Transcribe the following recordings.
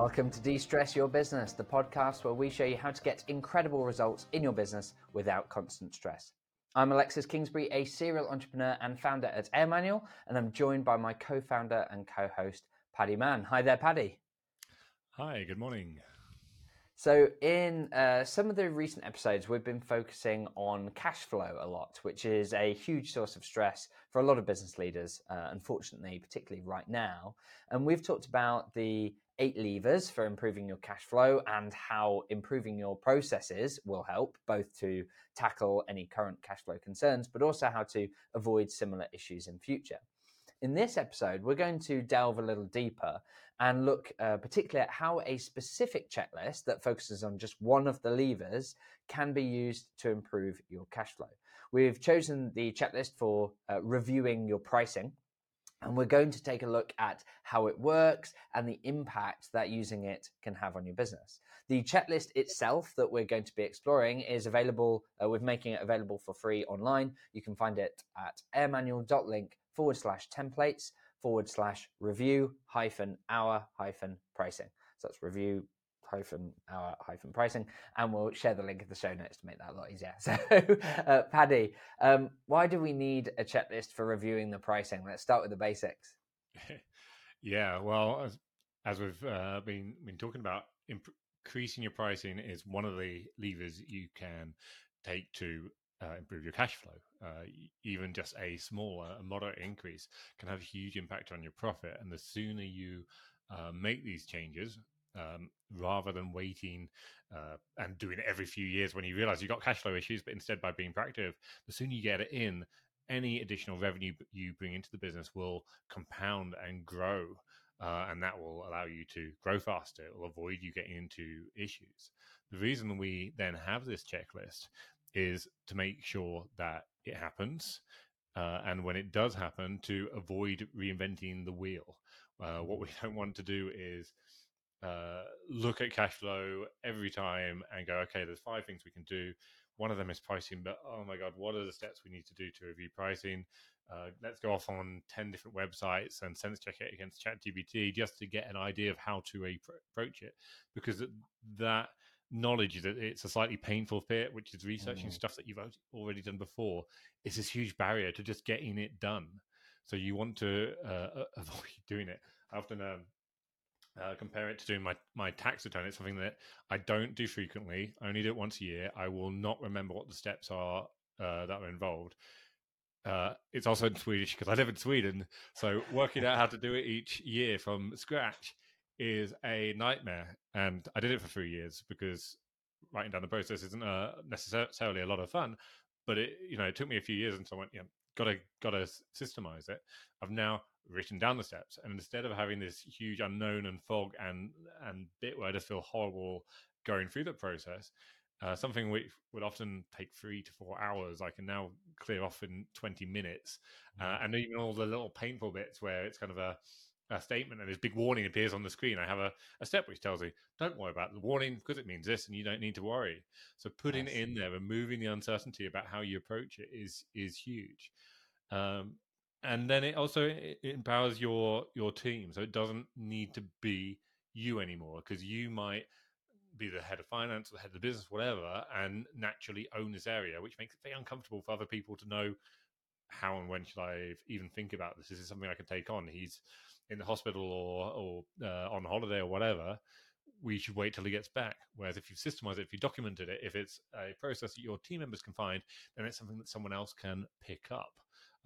Welcome to De Stress Your Business, the podcast where we show you how to get incredible results in your business without constant stress. I'm Alexis Kingsbury, a serial entrepreneur and founder at Air Manual, and I'm joined by my co founder and co host, Paddy Mann. Hi there, Paddy. Hi, good morning. So, in uh, some of the recent episodes, we've been focusing on cash flow a lot, which is a huge source of stress for a lot of business leaders, uh, unfortunately, particularly right now. And we've talked about the eight levers for improving your cash flow and how improving your processes will help both to tackle any current cash flow concerns, but also how to avoid similar issues in future. In this episode, we're going to delve a little deeper and look uh, particularly at how a specific checklist that focuses on just one of the levers can be used to improve your cash flow. We've chosen the checklist for uh, reviewing your pricing, and we're going to take a look at how it works and the impact that using it can have on your business. The checklist itself that we're going to be exploring is available, uh, we're making it available for free online. You can find it at airmanual.link forward slash templates forward slash review hyphen our hyphen pricing. So that's review hyphen our hyphen pricing, and we'll share the link in the show notes to make that a lot easier. So, uh, Paddy, um, why do we need a checklist for reviewing the pricing? Let's start with the basics. yeah, well, as, as we've uh, been been talking about, increasing your pricing is one of the levers you can take to uh, improve your cash flow. Uh, even just a small, a moderate increase can have a huge impact on your profit. And the sooner you uh, make these changes, um, rather than waiting uh, and doing it every few years when you realize you've got cash flow issues, but instead by being proactive, the sooner you get it in, any additional revenue you bring into the business will compound and grow. Uh, and that will allow you to grow faster. It will avoid you getting into issues. The reason we then have this checklist is to make sure that it happens. Uh, and when it does happen, to avoid reinventing the wheel. Uh, what we don't want to do is uh, look at cash flow every time and go, okay, there's five things we can do. One of them is pricing, but oh my God, what are the steps we need to do to review pricing? Uh, let's go off on 10 different websites and sense check it against ChatGPT just to get an idea of how to approach it. Because that knowledge that it's a slightly painful bit, which is researching mm. stuff that you've already done before, is this huge barrier to just getting it done. So you want to uh, avoid doing it. I often um, uh, compare it to doing my, my tax return. It's something that I don't do frequently. I only do it once a year. I will not remember what the steps are uh, that are involved. Uh, it's also in Swedish because I live in Sweden. So working out how to do it each year from scratch is a nightmare. And I did it for three years because writing down the process isn't uh, necessarily a lot of fun. But it, you know, it took me a few years until I went, yeah, gotta gotta systemize it. I've now written down the steps, and instead of having this huge unknown and fog and and bit where I just feel horrible going through the process, uh, something which would often take three to four hours, I can now clear off in twenty minutes, uh, mm. and even all the little painful bits where it's kind of a a statement and this big warning appears on the screen, I have a, a step which tells me, don't worry about the warning because it means this and you don't need to worry. So putting it in there, removing the uncertainty about how you approach it is is huge. Um, and then it also it empowers your your team so it doesn't need to be you anymore because you might be the head of finance or the head of the business whatever and naturally own this area which makes it very uncomfortable for other people to know how and when should i even think about this is this something i can take on he's in the hospital or or uh, on holiday or whatever we should wait till he gets back. Whereas if you've systemized it, if you documented it, if it's a process that your team members can find, then it's something that someone else can pick up.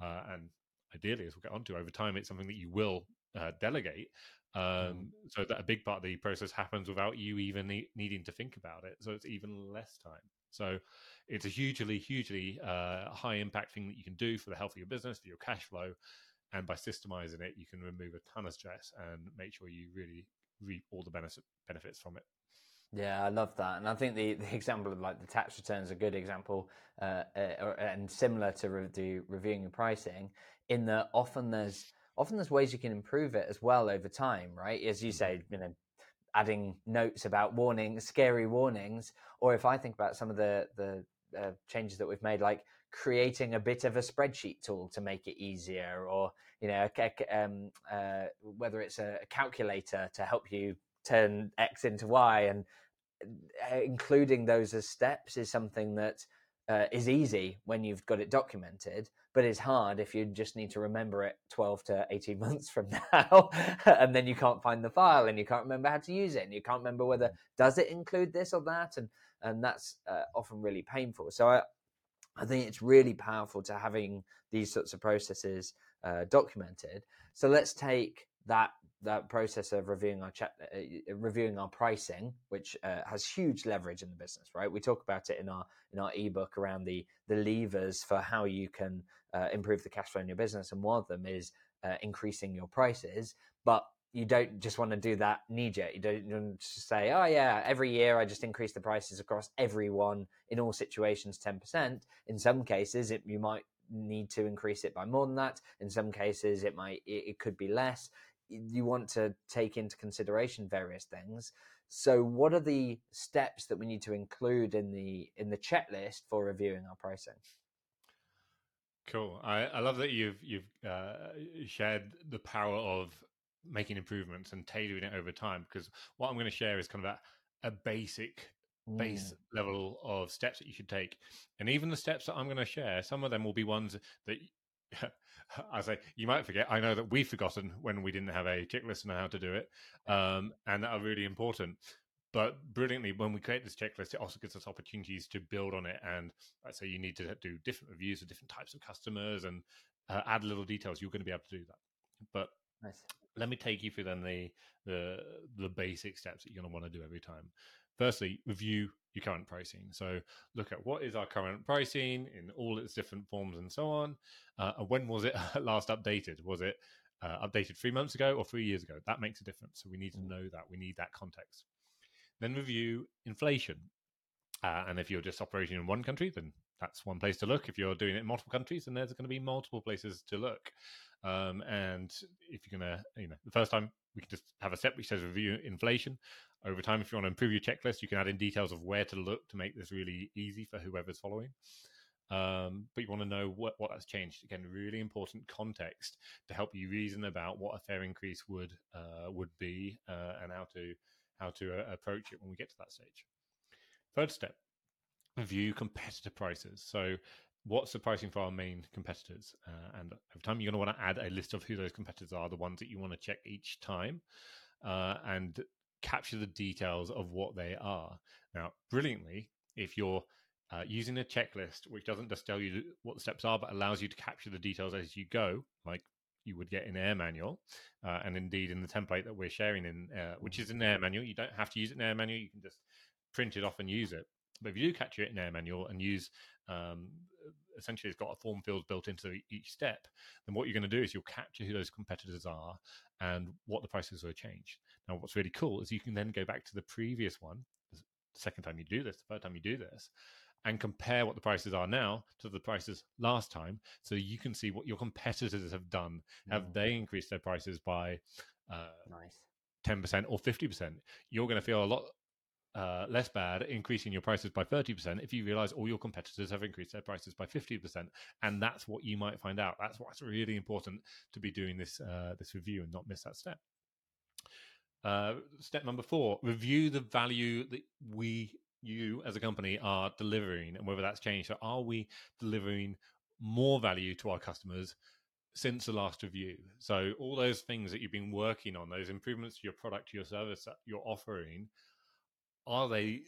Uh, and ideally, as we'll get onto over time, it's something that you will uh, delegate. Um, mm. So that a big part of the process happens without you even ne- needing to think about it. So it's even less time. So it's a hugely, hugely uh, high impact thing that you can do for the health of your business, for your cash flow. And by systemizing it, you can remove a ton of stress and make sure you really reap all the benefit, benefits from it. Yeah, I love that, and I think the, the example of like the tax return is a good example, uh, uh, and similar to re- the reviewing your pricing, in that often there's often there's ways you can improve it as well over time, right? As you say, mm-hmm. you know, adding notes about warnings, scary warnings, or if I think about some of the the uh, changes that we've made, like creating a bit of a spreadsheet tool to make it easier, or you know, um, uh, whether it's a calculator to help you turn X into Y, and uh, including those as steps is something that uh, is easy when you've got it documented, but it's hard if you just need to remember it 12 to 18 months from now, and then you can't find the file and you can't remember how to use it, and you can't remember whether does it include this or that, and and that's uh, often really painful. So I, I think it's really powerful to having these sorts of processes uh, documented. So let's take that that process of reviewing our chat, uh, uh, reviewing our pricing, which uh, has huge leverage in the business, right? We talk about it in our in our ebook around the the levers for how you can uh, improve the cash flow in your business, and one of them is uh, increasing your prices. But you don't just want to do that knee jerk. You don't, you don't just say, "Oh yeah, every year I just increase the prices across everyone in all situations ten percent." In some cases, it, you might need to increase it by more than that. In some cases, it might it, it could be less you want to take into consideration various things. So, what are the steps that we need to include in the in the checklist for reviewing our pricing? Cool. I, I love that you've you've uh, shared the power of making improvements and tailoring it over time. Because what I'm going to share is kind of a, a basic base mm. level of steps that you should take, and even the steps that I'm going to share, some of them will be ones that I say you might forget. I know that we've forgotten when we didn't have a checklist on how to do it, um, and that are really important. But brilliantly, when we create this checklist, it also gives us opportunities to build on it. And I say you need to do different reviews of different types of customers and uh, add little details. You're going to be able to do that. But nice. let me take you through then the the the basic steps that you're going to want to do every time firstly, review your current pricing. So look at what is our current pricing in all its different forms and so on. Uh, and when was it last updated? Was it uh, updated three months ago or three years ago? That makes a difference. So we need to mm. know that. We need that context. Then review inflation. Uh, and if you're just operating in one country, then that's one place to look. If you're doing it in multiple countries, then there's going to be multiple places to look. Um, and if you're going to, you know, the first time we can just have a step which says review inflation over time. If you want to improve your checklist, you can add in details of where to look to make this really easy for whoever's following. Um, but you want to know what, what that's changed. Again, really important context to help you reason about what a fair increase would uh, would be uh, and how to how to uh, approach it when we get to that stage. Third step: review competitor prices. So, what's the pricing for our main competitors? Uh, and over time, you're going to want to add a list of who those competitors are, the ones that you want to check each time. Uh, and capture the details of what they are. Now, brilliantly, if you're uh, using a checklist which doesn't just tell you what the steps are, but allows you to capture the details as you go, like you would get in Air Manual, uh, and indeed in the template that we're sharing in, uh, which is in Air Manual. You don't have to use it in Air Manual; you can just print it off and use it. But if you do capture it in Air Manual and use um, essentially it's got a form field built into each step, then what you're going to do is you'll capture who those competitors are and what the prices are changed. Now, what's really cool is you can then go back to the previous one, the second time you do this, the third time you do this, and compare what the prices are now to the prices last time, so you can see what your competitors have done. Have mm. they increased their prices by uh, nice. 10% or 50%? You're going to feel a lot uh, less bad increasing your prices by 30% if you realize all your competitors have increased their prices by 50% and that's what you might find out that's why it's really important to be doing this uh, this review and not miss that step uh, step number four review the value that we you as a company are delivering and whether that's changed so are we delivering more value to our customers since the last review. So all those things that you've been working on, those improvements to your product, to your service that you're offering, are they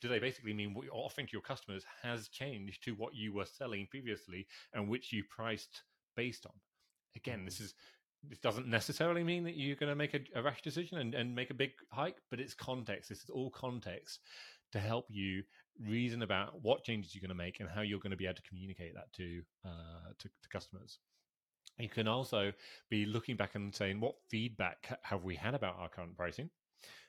do they basically mean what you're offering to your customers has changed to what you were selling previously and which you priced based on again this mm. is this doesn't necessarily mean that you're going to make a, a rash decision and, and make a big hike but it's context this is all context to help you reason about what changes you're going to make and how you're going to be able to communicate that to uh, to, to customers you can also be looking back and saying what feedback have we had about our current pricing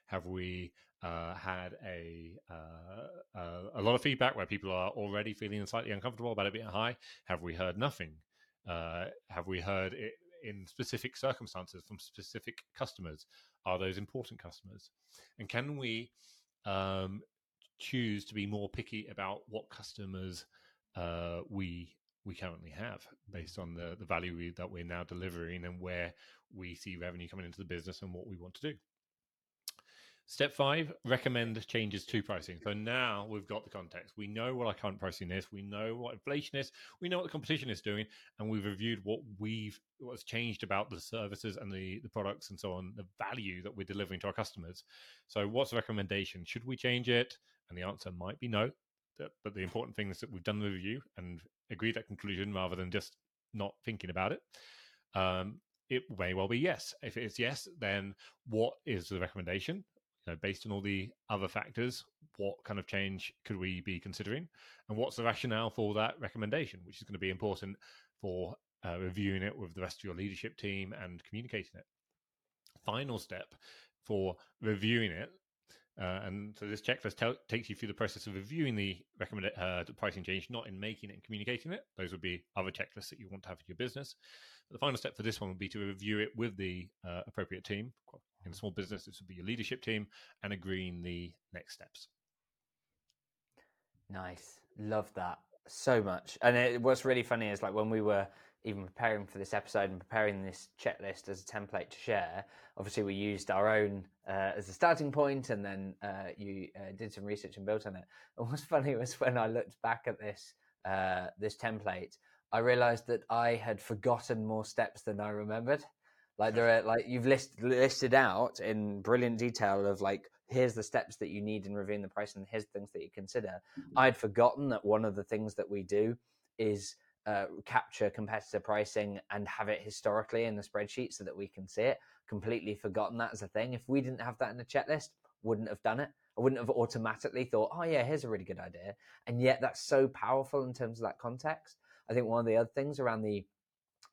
have we uh, had a uh, uh, a lot of feedback where people are already feeling slightly uncomfortable about it being high? Have we heard nothing? Uh, have we heard it in specific circumstances from specific customers? Are those important customers? And can we um, choose to be more picky about what customers uh, we we currently have based on the the value we, that we're now delivering and where we see revenue coming into the business and what we want to do? Step five, recommend changes to pricing. So now we've got the context. We know what our current pricing is. We know what inflation is. We know what the competition is doing, and we've reviewed what we've what's changed about the services and the the products and so on, the value that we're delivering to our customers. So, what's the recommendation? Should we change it? And the answer might be no. But the important thing is that we've done the review and agreed that conclusion rather than just not thinking about it. Um, it may well be yes. If it's yes, then what is the recommendation? You know, based on all the other factors, what kind of change could we be considering, and what's the rationale for that recommendation, which is going to be important for uh, reviewing it with the rest of your leadership team and communicating it. Final step for reviewing it uh, and so this checklist takes you through the process of reviewing the recommended uh, pricing change, not in making it and communicating it. Those would be other checklists that you want to have in your business. But the final step for this one would be to review it with the uh, appropriate team. In a small business, this would be your leadership team and agreeing the next steps. Nice. Love that so much. And it, what's really funny is like when we were even preparing for this episode and preparing this checklist as a template to share, obviously we used our own uh, as a starting point, and then uh, you uh, did some research and built on it. And what's funny was when I looked back at this uh, this template, I realised that I had forgotten more steps than I remembered. Like there are like you've list, listed out in brilliant detail of like here's the steps that you need in reviewing the price and here's things that you consider. I'd forgotten that one of the things that we do is uh, capture competitor pricing and have it historically in the spreadsheet so that we can see it. Completely forgotten that as a thing. If we didn't have that in the checklist, wouldn't have done it. I wouldn't have automatically thought, oh yeah, here's a really good idea. And yet that's so powerful in terms of that context. I think one of the other things around the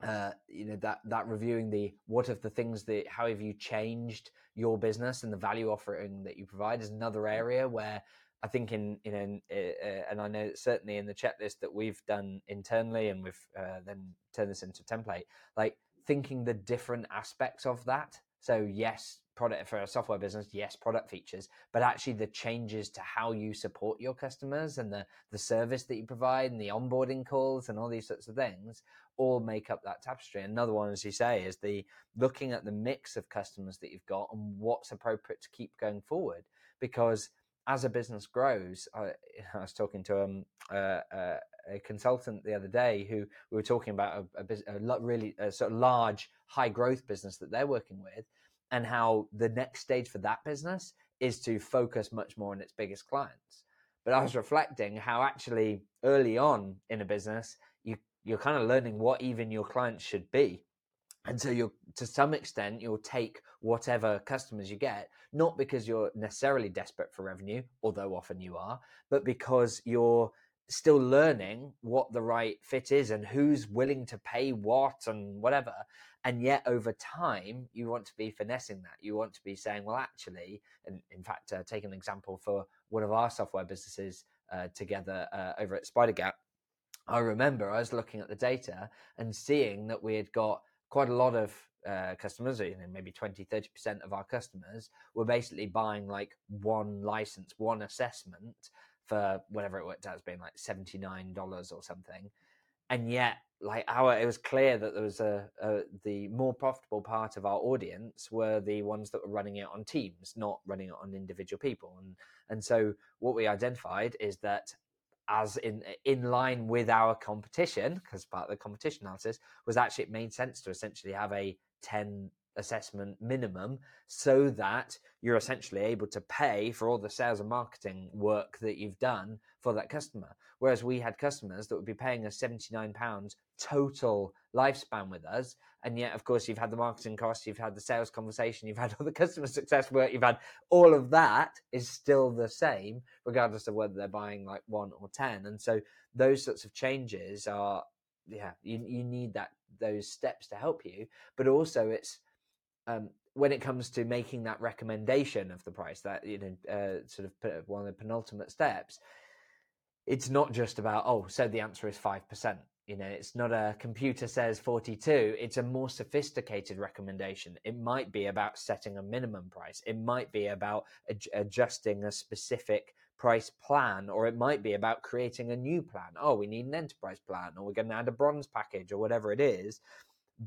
uh, you know that that reviewing the what of the things that how have you changed your business and the value offering that you provide is another area where I think in in uh, uh, and I know certainly in the checklist that we've done internally, and we've uh, then turned this into a template. Like thinking the different aspects of that. So yes, product for a software business, yes, product features, but actually the changes to how you support your customers and the the service that you provide and the onboarding calls and all these sorts of things all make up that tapestry. Another one, as you say, is the looking at the mix of customers that you've got and what's appropriate to keep going forward because as a business grows, I, I was talking to um, uh, uh, a consultant the other day who we were talking about a, a, a really a sort of large, high growth business that they're working with, and how the next stage for that business is to focus much more on its biggest clients. But I was reflecting how actually early on in a business, you're kind of learning what even your clients should be. And so you're to some extent you'll take whatever customers you get not because you're necessarily desperate for revenue although often you are but because you're still learning what the right fit is and who's willing to pay what and whatever. And yet over time you want to be finessing that. You want to be saying well actually and in fact uh, take an example for one of our software businesses uh, together uh, over at spidergap i remember i was looking at the data and seeing that we had got quite a lot of uh, customers, you know, maybe 20, 30% of our customers were basically buying like one license, one assessment for whatever it worked out as being like $79 or something. And yet, like our, it was clear that there was a, a, the more profitable part of our audience were the ones that were running it on teams, not running it on individual people. And and so what we identified is that as in in line with our competition, because part of the competition analysis was actually it made sense to essentially have a 10 assessment minimum so that you're essentially able to pay for all the sales and marketing work that you've done for that customer. Whereas we had customers that would be paying us £79 total lifespan with us. And yet, of course, you've had the marketing costs, you've had the sales conversation, you've had all the customer success work, you've had all of that is still the same, regardless of whether they're buying like one or 10. And so those sorts of changes are, yeah, you, you need that, those steps to help you. But also, it's, um, when it comes to making that recommendation of the price, that you know, uh, sort of one of the penultimate steps, it's not just about oh, so the answer is five percent. You know, it's not a computer says 42. It's a more sophisticated recommendation. It might be about setting a minimum price. It might be about ad- adjusting a specific price plan, or it might be about creating a new plan. Oh, we need an enterprise plan, or we're going to add a bronze package, or whatever it is,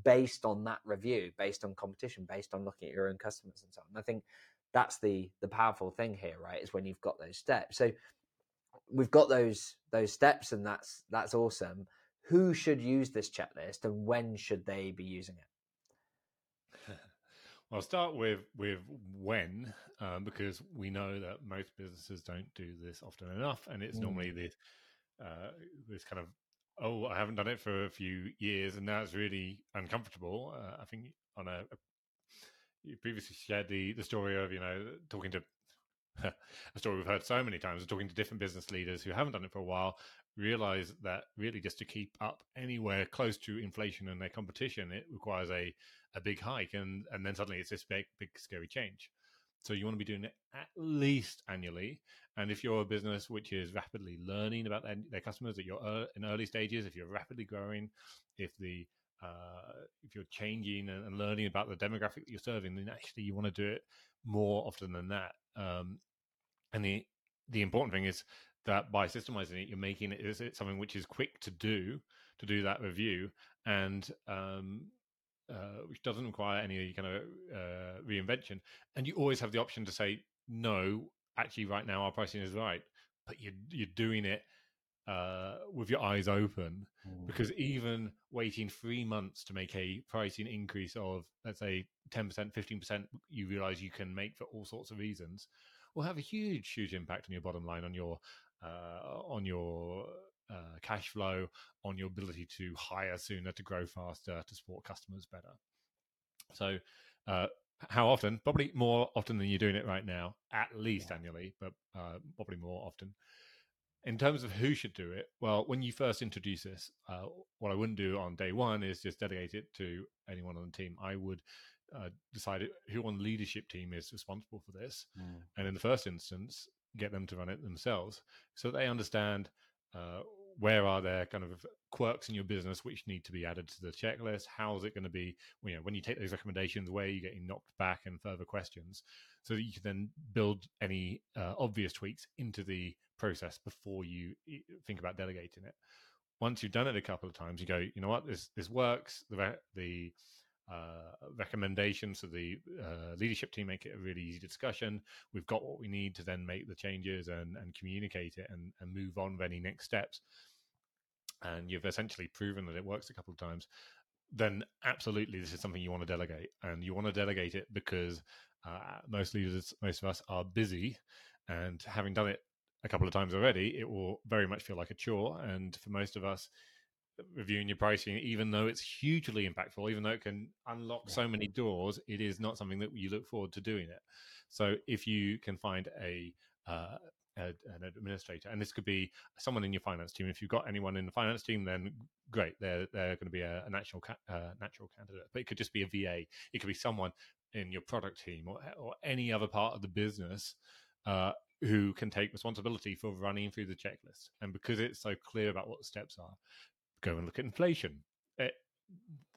based on that review, based on competition, based on looking at your own customers and so on. I think that's the the powerful thing here, right? Is when you've got those steps. So we've got those those steps, and that's that's awesome. Who should use this checklist, and when should they be using it? I'll start with with when, um, because we know that most businesses don't do this often enough, and it's mm. normally this uh, this kind of oh, I haven't done it for a few years, and now it's really uncomfortable. Uh, I think on a, a, you previously shared the the story of you know talking to a story we've heard so many times, talking to different business leaders who haven't done it for a while, realize that really just to keep up anywhere close to inflation and their competition, it requires a a big hike, and and then suddenly it's this big big scary change. So you want to be doing it at least annually. And if you're a business which is rapidly learning about their, their customers, that you're in early stages, if you're rapidly growing, if the uh, if you're changing and, learning about the demographic that you're serving, then actually you want to do it more often than that. Um, and the the important thing is that by systemizing it, you're making it is it something which is quick to do to do that review and um, uh, which doesn't require any kind of uh, reinvention. And you always have the option to say, no, actually, right now our pricing is right, but you're you're doing it uh, with your eyes open mm. because even waiting three months to make a pricing increase of let's say 10% 15% you realize you can make for all sorts of reasons will have a huge huge impact on your bottom line on your on your uh, cash flow, on your ability to hire sooner, to grow faster, to support customers better. So, uh, how often? Probably more often than you're doing it right now, at least yeah. annually, but uh, probably more often. In terms of who should do it, well, when you first introduce this, uh, what I wouldn't do on day one is just delegate it to anyone on the team. I would uh, decide who on the leadership team is responsible for this, mm. and in the first instance, get them to run it themselves so they understand uh, where are there kind of quirks in your business which need to be added to the checklist? How is it going to be you know when you take those recommendations where are you getting knocked back and further questions? So that you can then build any uh, obvious tweaks into the process before you think about delegating it. Once you've done it a couple of times you go you know what? This this works. The the uh, recommendations to the uh, leadership team make it a really easy discussion. We've got what we need to then make the changes and, and communicate it and, and move on with any next steps. And you've essentially proven that it works a couple of times. Then absolutely, this is something you want to delegate, and you want to delegate it because uh, most leaders, most of us, are busy, and having done it a couple of times already, it will very much feel like a chore. And for most of us, reviewing your pricing, even though it's hugely impactful, even though it can unlock so many doors, it is not something that you look forward to doing it. So if you can find a, uh, a an administrator, and this could be someone in your finance team. If you've got anyone in the finance team, then great, they're they're going to be a, a natural ca- uh, natural candidate. But it could just be a VA. It could be someone in your product team or or any other part of the business. Uh, who can take responsibility for running through the checklist. And because it's so clear about what the steps are, go and look at inflation. It,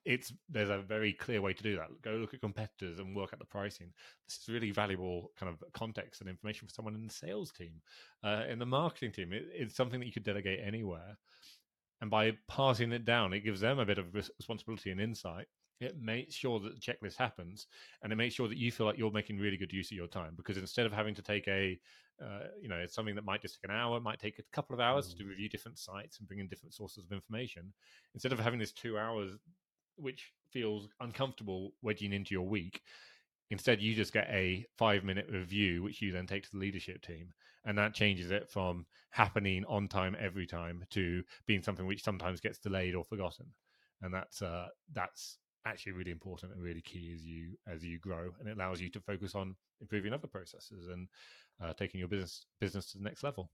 it's there's a very clear way to do that. Go look at competitors and work out the pricing. This is really valuable kind of context and information for someone in the sales team, uh, in the marketing team. It, it's something that you could delegate anywhere, and by passing it down, it gives them a bit of responsibility and insight. It makes sure that the checklist happens, and it makes sure that you feel like you're making really good use of your time. Because instead of having to take a uh, you know, it's something that might just take an hour, it might take a couple of hours mm. to review different sites and bring in different sources of information. Instead of having this two hours, which feels uncomfortable wedging into your week, instead you just get a five minute review, which you then take to the leadership team. And that changes it from happening on time every time to being something which sometimes gets delayed or forgotten. And that's, uh, that's actually really important and really key as you as you grow and it allows you to focus on improving other processes and uh, taking your business business to the next level.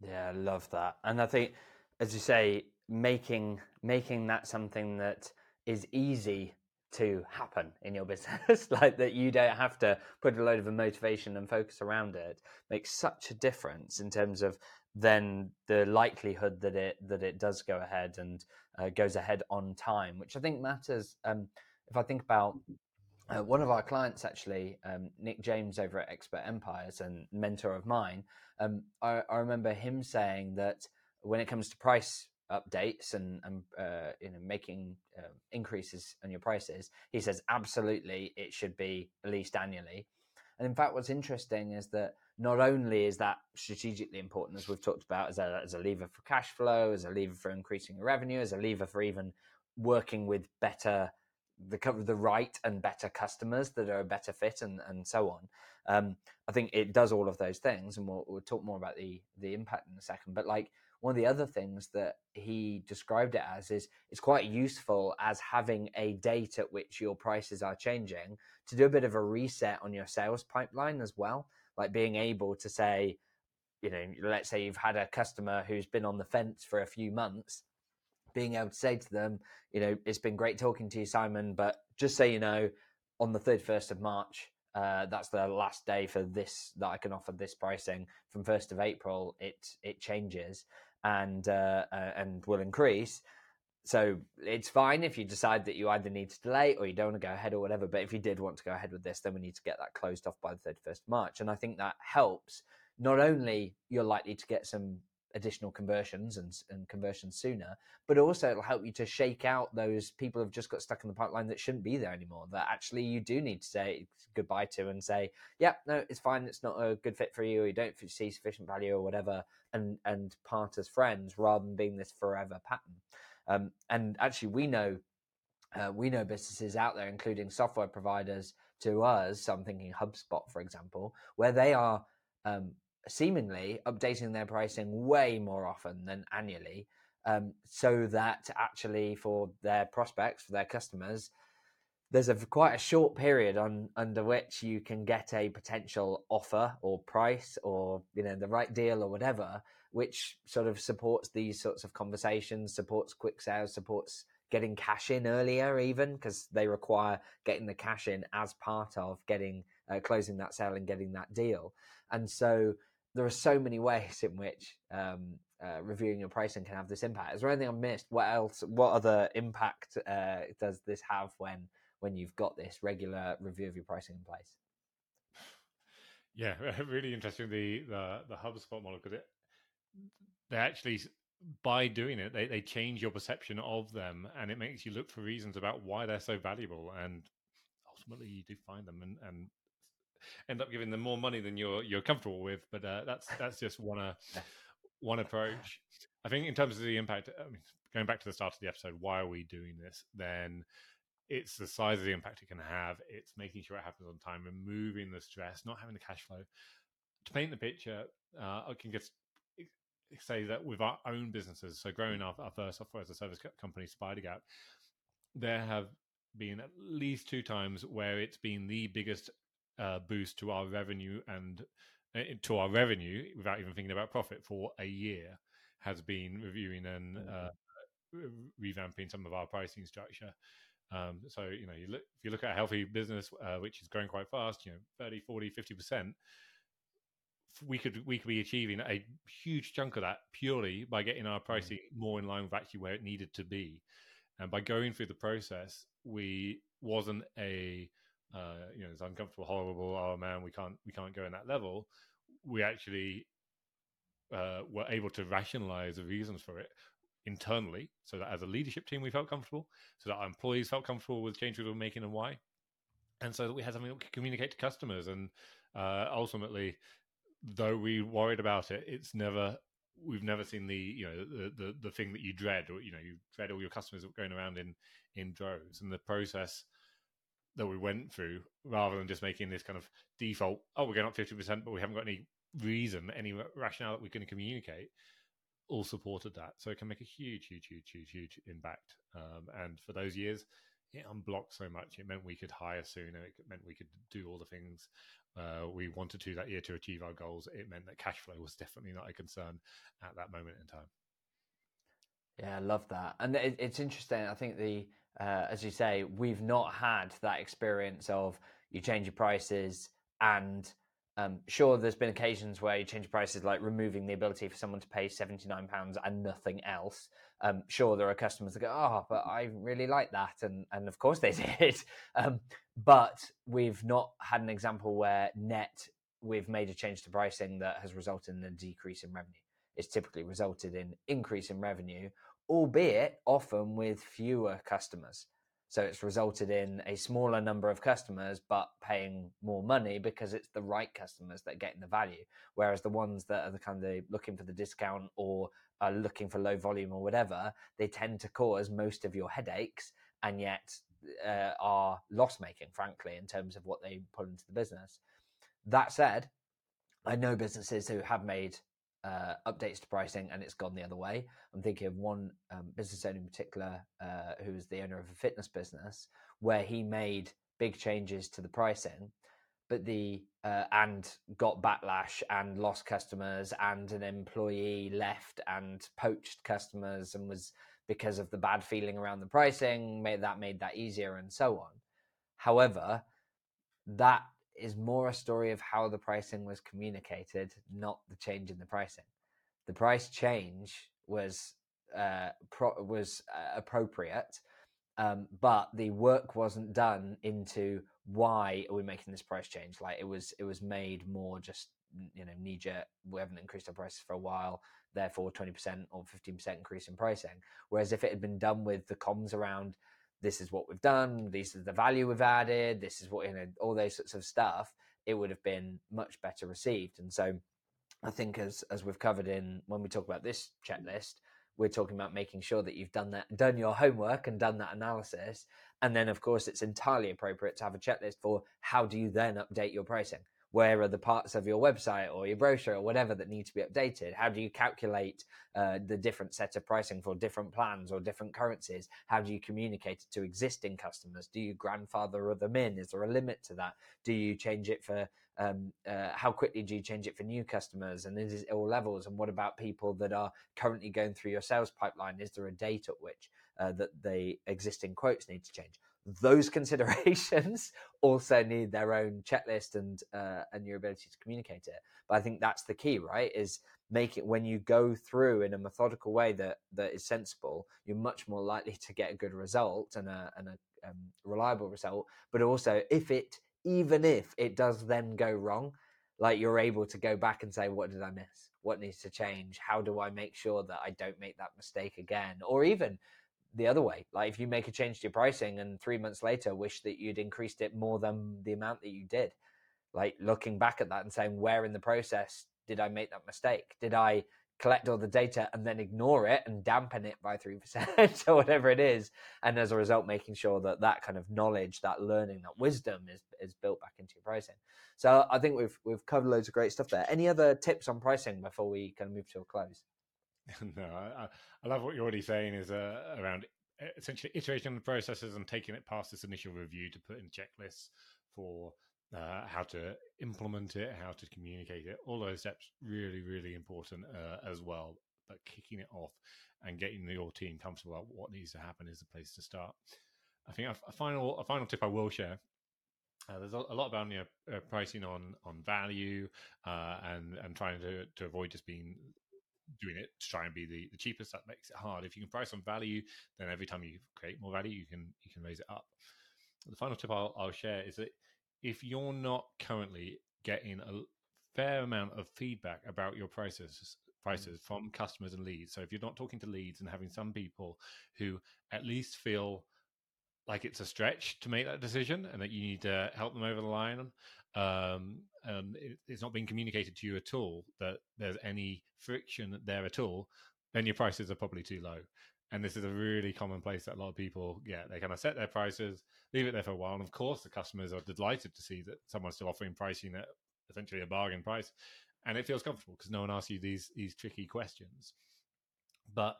Yeah, I love that, and I think, as you say, making making that something that is easy to happen in your business, like that you don't have to put a load of motivation and focus around it, makes such a difference in terms of then the likelihood that it that it does go ahead and uh, goes ahead on time, which I think matters. Um, if I think about uh, one of our clients, actually, um, Nick James over at Expert Empires and mentor of mine, um, I, I, remember him saying that when it comes to price updates and, and uh, you know making uh, increases on your prices, he says absolutely it should be at least annually. And in fact, what's interesting is that not only is that strategically important, as we've talked about, as a, as a lever for cash flow, as a lever for increasing revenue, as a lever for even working with better the the right and better customers that are a better fit and, and so on. Um, I think it does all of those things, and we'll, we'll talk more about the the impact in a second. But like one of the other things that he described it as is it's quite useful as having a date at which your prices are changing to do a bit of a reset on your sales pipeline as well. Like being able to say, you know, let's say you've had a customer who's been on the fence for a few months being able to say to them, you know, it's been great talking to you, Simon, but just so you know, on the 31st of March, uh, that's the last day for this that I can offer this pricing. From 1st of April, it it changes and uh, uh, and will increase. So it's fine if you decide that you either need to delay or you don't want to go ahead or whatever. But if you did want to go ahead with this, then we need to get that closed off by the 31st of March. And I think that helps. Not only you're likely to get some additional conversions and, and conversions sooner, but also it'll help you to shake out those people who've just got stuck in the pipeline that shouldn't be there anymore. That actually you do need to say goodbye to and say, yeah, no, it's fine. It's not a good fit for you. Or you don't see sufficient value or whatever, and and part as friends rather than being this forever pattern. Um, and actually, we know uh, we know businesses out there, including software providers to us. So I'm thinking HubSpot, for example, where they are um, seemingly updating their pricing way more often than annually, um, so that actually for their prospects, for their customers, there's a quite a short period on under which you can get a potential offer or price or you know the right deal or whatever, which sort of supports these sorts of conversations, supports quick sales, supports getting cash in earlier even because they require getting the cash in as part of getting uh, closing that sale and getting that deal. And so there are so many ways in which um, uh, reviewing your pricing can have this impact. Is there anything I've missed? What else? What other impact uh, does this have when when you've got this regular review of your pricing in place? Yeah, really interesting the the, the HubSpot model because it they actually by doing it they, they change your perception of them and it makes you look for reasons about why they're so valuable and ultimately you do find them and, and end up giving them more money than you're you're comfortable with. But uh, that's that's just one uh, one approach. I think in terms of the impact, I mean, going back to the start of the episode, why are we doing this? Then it's the size of the impact it can have. It's making sure it happens on time, removing the stress, not having the cash flow. To paint the picture, uh, I can just say that with our own businesses, so growing our, our first software as a service company, SpiderGap, there have been at least two times where it's been the biggest uh, boost to our revenue and uh, to our revenue without even thinking about profit for a year has been reviewing and uh, revamping some of our pricing structure. Um, so, you know, you look, if you look at a healthy business, uh, which is growing quite fast, you know, 30, 40, 50%, we could, we could be achieving a huge chunk of that purely by getting our pricing more in line with actually where it needed to be. And by going through the process, we wasn't a, uh, you know, it's uncomfortable, horrible. Oh man, we can't we can't go in that level. We actually uh, were able to rationalize the reasons for it internally, so that as a leadership team we felt comfortable, so that our employees felt comfortable with changes we were making and why, and so that we had something we could communicate to customers. And uh, ultimately, though we worried about it, it's never we've never seen the you know the, the the thing that you dread or you know you dread all your customers going around in in droves and the process that we went through rather than just making this kind of default oh we're going up 50% but we haven't got any reason any rationale that going to communicate all supported that. So it can make a huge huge huge huge huge impact. Um, and for those years it unblocked so much. It meant we could hire sooner. It meant we could do all the things uh, we wanted to that year to achieve our goals. It meant that cash flow was definitely not a concern at that moment in time yeah i love that and it, it's interesting i think the uh, as you say, we've not had that experience of you change your prices and um, sure, there's been occasions where you change prices, like removing the ability for someone to pay £79 and nothing else. Um, sure, there are customers that go, oh, but I really like that. And, and of course they did. Um, but we've not had an example where net we've made a change to pricing that has resulted in a decrease in revenue. It's typically resulted in increase in revenue albeit often with fewer customers. So it's resulted in a smaller number of customers, but paying more money because it's the right customers that are getting the value. Whereas the ones that are the kind of looking for the discount or are looking for low volume or whatever, they tend to cause most of your headaches and yet uh, are loss making, frankly, in terms of what they put into the business. That said, I know businesses who have made uh, updates to pricing and it's gone the other way. I'm thinking of one um, business owner in particular uh, who was the owner of a fitness business where he made big changes to the pricing, but the uh, and got backlash and lost customers and an employee left and poached customers and was because of the bad feeling around the pricing made that made that easier and so on. However, that is more a story of how the pricing was communicated, not the change in the pricing. The price change was uh, pro- was uh, appropriate, um, but the work wasn't done into why are we making this price change. Like it was, it was made more just you know knee jerk. We haven't increased our prices for a while, therefore twenty percent or fifteen percent increase in pricing. Whereas if it had been done with the comms around this is what we've done, this is the value we've added, this is what, you know, all those sorts of stuff, it would have been much better received. And so I think as as we've covered in when we talk about this checklist, we're talking about making sure that you've done that, done your homework and done that analysis. And then of course it's entirely appropriate to have a checklist for how do you then update your pricing? Where are the parts of your website or your brochure or whatever that need to be updated? How do you calculate uh, the different set of pricing for different plans or different currencies? How do you communicate it to existing customers? Do you grandfather them in? Is there a limit to that? Do you change it for um, uh, how quickly do you change it for new customers? And is it all levels? And what about people that are currently going through your sales pipeline? Is there a date at which uh, that the existing quotes need to change? Those considerations also need their own checklist and uh, and your ability to communicate it. But I think that's the key, right? Is make it when you go through in a methodical way that that is sensible, you're much more likely to get a good result and a and a um, reliable result. But also, if it even if it does then go wrong, like you're able to go back and say, what did I miss? What needs to change? How do I make sure that I don't make that mistake again? Or even the other way. Like if you make a change to your pricing and three months later wish that you'd increased it more than the amount that you did, like looking back at that and saying, where in the process did I make that mistake? Did I collect all the data and then ignore it and dampen it by 3% or whatever it is? And as a result, making sure that that kind of knowledge, that learning, that wisdom is, is built back into your pricing. So I think we've, we've covered loads of great stuff there. Any other tips on pricing before we kind of move to a close? no, I, I, love what you're already saying is uh, around essentially iterating the processes and taking it past this initial review to put in checklists for uh, how to implement it, how to communicate it. All those steps really, really important uh, as well. But kicking it off and getting your team comfortable about what needs to happen is the place to start. I think a, final a final tip I will share. Uh, there's a, a, lot about you know, uh, pricing on on value uh, and and trying to to avoid just being doing it to try and be the, the cheapest. That makes it hard. If you can price on value, then every time you create more value, you can you can raise it up. The final tip I'll, I'll share is that if you're not currently getting a fair amount of feedback about your prices prices mm. from customers and leads. So if you're not talking to leads and having some people who at least feel like it's a stretch to make that decision and that you need to help them over the line um, and it, it's not being communicated to you at all that there's any friction there at all, then your prices are probably too low. And this is a really common place that a lot of people get. They kind of set their prices, leave it there for a while. And of course, the customers are delighted to see that someone's still offering pricing at essentially a bargain price. And it feels comfortable because no one asks you these, these tricky questions. But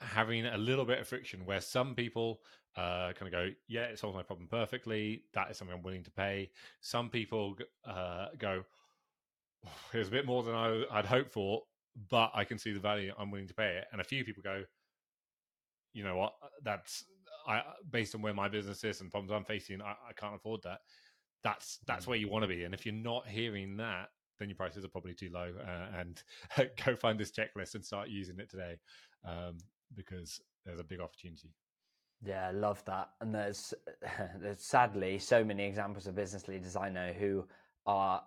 having a little bit of friction where some people uh, kind of go, yeah, it solves my problem perfectly. That is something I'm willing to pay. Some people uh, go, here's a bit more than I, would hoped for, but I can see the value. I'm willing to pay it. And a few people go, you know what? That's I based on where my business is and problems I'm facing. I, I can't afford that. That's that's mm. where you want to be. And if you're not hearing that, then your prices are probably too low. Uh, and go find this checklist and start using it today. Um, because there's a big opportunity. Yeah, I love that. And there's there's sadly so many examples of business leaders I know who are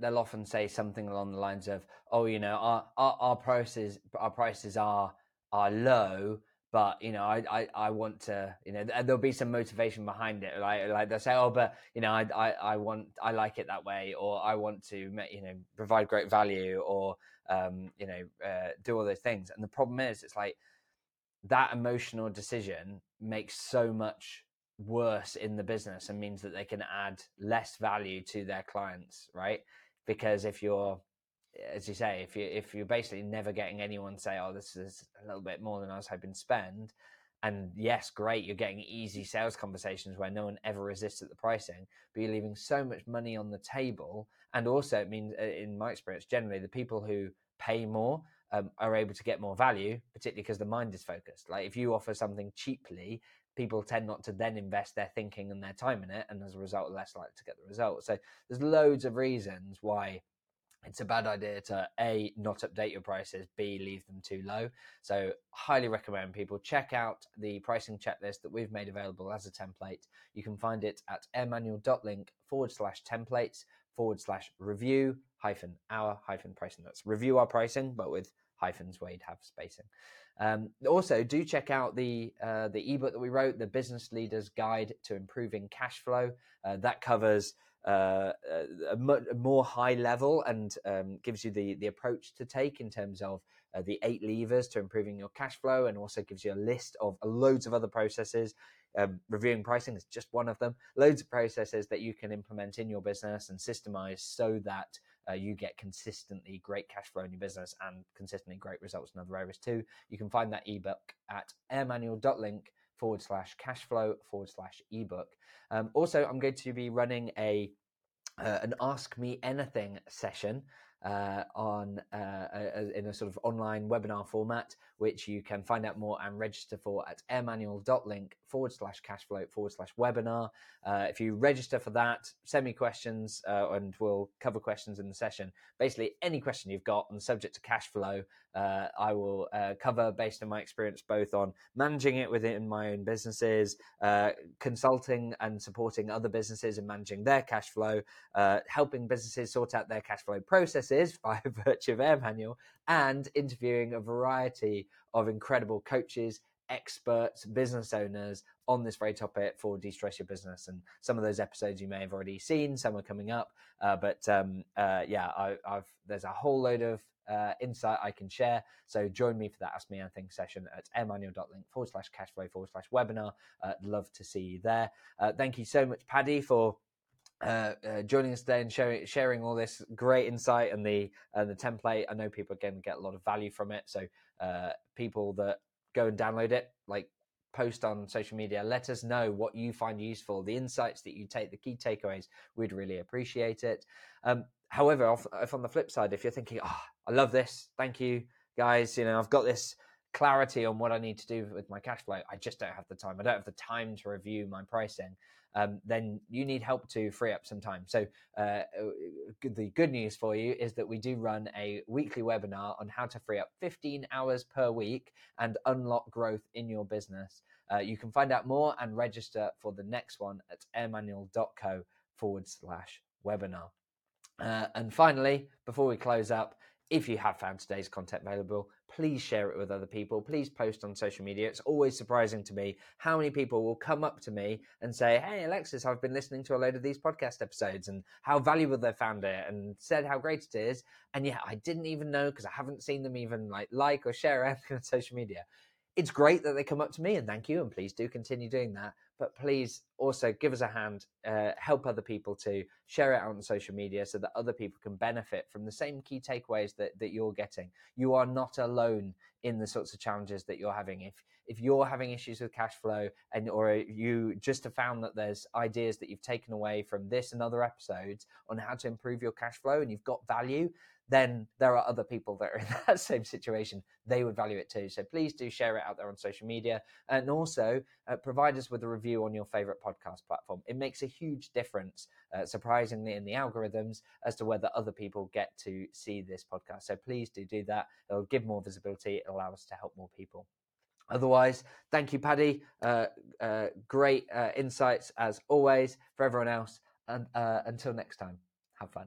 they'll often say something along the lines of, "Oh, you know, our our, our prices our prices are are low, but you know, I, I, I want to, you know, there'll be some motivation behind it. Like, like they'll say, oh, but you know, I, I, I want, I like it that way, or I want to, you know, provide great value, or um, you know, uh, do all those things. And the problem is, it's like that emotional decision makes so much worse in the business and means that they can add less value to their clients, right? Because if you're as you say, if you if you're basically never getting anyone say, "Oh, this is a little bit more than I was hoping to spend," and yes, great, you're getting easy sales conversations where no one ever resists at the pricing, but you're leaving so much money on the table, and also it means, uh, in my experience, generally the people who pay more um, are able to get more value, particularly because the mind is focused. Like if you offer something cheaply, people tend not to then invest their thinking and their time in it, and as a result, less likely to get the result. So there's loads of reasons why it's a bad idea to a not update your prices b leave them too low so highly recommend people check out the pricing checklist that we've made available as a template you can find it at airmanual.link forward slash templates forward slash review hyphen our hyphen pricing. That's review our pricing but with hyphens where you'd have spacing. Um, also do check out the uh, the ebook that we wrote the business leaders guide to improving cash flow. Uh, that covers uh, a, a, more high level and um, gives you the the approach to take in terms of uh, the eight levers to improving your cash flow, and also gives you a list of loads of other processes. Um, reviewing pricing is just one of them. Loads of processes that you can implement in your business and systemize so that uh, you get consistently great cash flow in your business and consistently great results in other areas too. You can find that ebook at airmanual.link forward slash cash flow forward slash ebook. Um, also, I'm going to be running a uh, an Ask Me Anything session uh, on uh, a, in a sort of online webinar format, which you can find out more and register for at airmanual.link forward slash cashflow forward slash webinar. Uh, if you register for that, send me questions uh, and we'll cover questions in the session. Basically, any question you've got on the subject to cash flow, uh, I will uh, cover based on my experience both on managing it within my own businesses, uh, consulting and supporting other businesses in managing their cash flow, uh, helping businesses sort out their cash flow processes by virtue of Air Manual, and interviewing a variety of incredible coaches, experts, business owners on this very topic for de-stress your business. And some of those episodes you may have already seen, some are coming up. Uh, but um, uh, yeah, I, have there's a whole load of uh, insight I can share. So join me for that Ask Me Anything session at airmanual.link forward slash cashflow forward slash webinar. Uh, love to see you there. Uh, thank you so much, Paddy, for uh, uh, joining us today and sharing sharing all this great insight and the uh, the template. I know people again get a lot of value from it. So uh, people that go and download it, like post on social media, let us know what you find useful, the insights that you take, the key takeaways. We'd really appreciate it. Um, however, if, if on the flip side, if you're thinking, oh, I love this, thank you guys, you know, I've got this clarity on what I need to do with my cash flow. I just don't have the time. I don't have the time to review my pricing um, then you need help to free up some time. So, uh, uh the good news for you is that we do run a weekly webinar on how to free up 15 hours per week and unlock growth in your business. Uh, you can find out more and register for the next one at airmanual.co forward slash webinar. Uh, and finally, before we close up, if you have found today's content valuable, please share it with other people. Please post on social media. It's always surprising to me how many people will come up to me and say, Hey, Alexis, I've been listening to a load of these podcast episodes and how valuable they found it and said how great it is. And yeah, I didn't even know because I haven't seen them even like like or share anything on social media it's great that they come up to me and thank you and please do continue doing that but please also give us a hand uh, help other people to share it out on social media so that other people can benefit from the same key takeaways that, that you're getting. You are not alone in the sorts of challenges that you're having. If if you're having issues with cash flow and or you just have found that there's ideas that you've taken away from this and other episodes on how to improve your cash flow and you've got value then there are other people that are in that same situation. They would value it too. So please do share it out there on social media and also uh, provide us with a review on your favorite podcast platform. It makes a huge difference, uh, surprisingly, in the algorithms as to whether other people get to see this podcast. So please do do that. It'll give more visibility, it'll allow us to help more people. Otherwise, thank you, Paddy. Uh, uh great uh, insights as always for everyone else. And uh, until next time, have fun.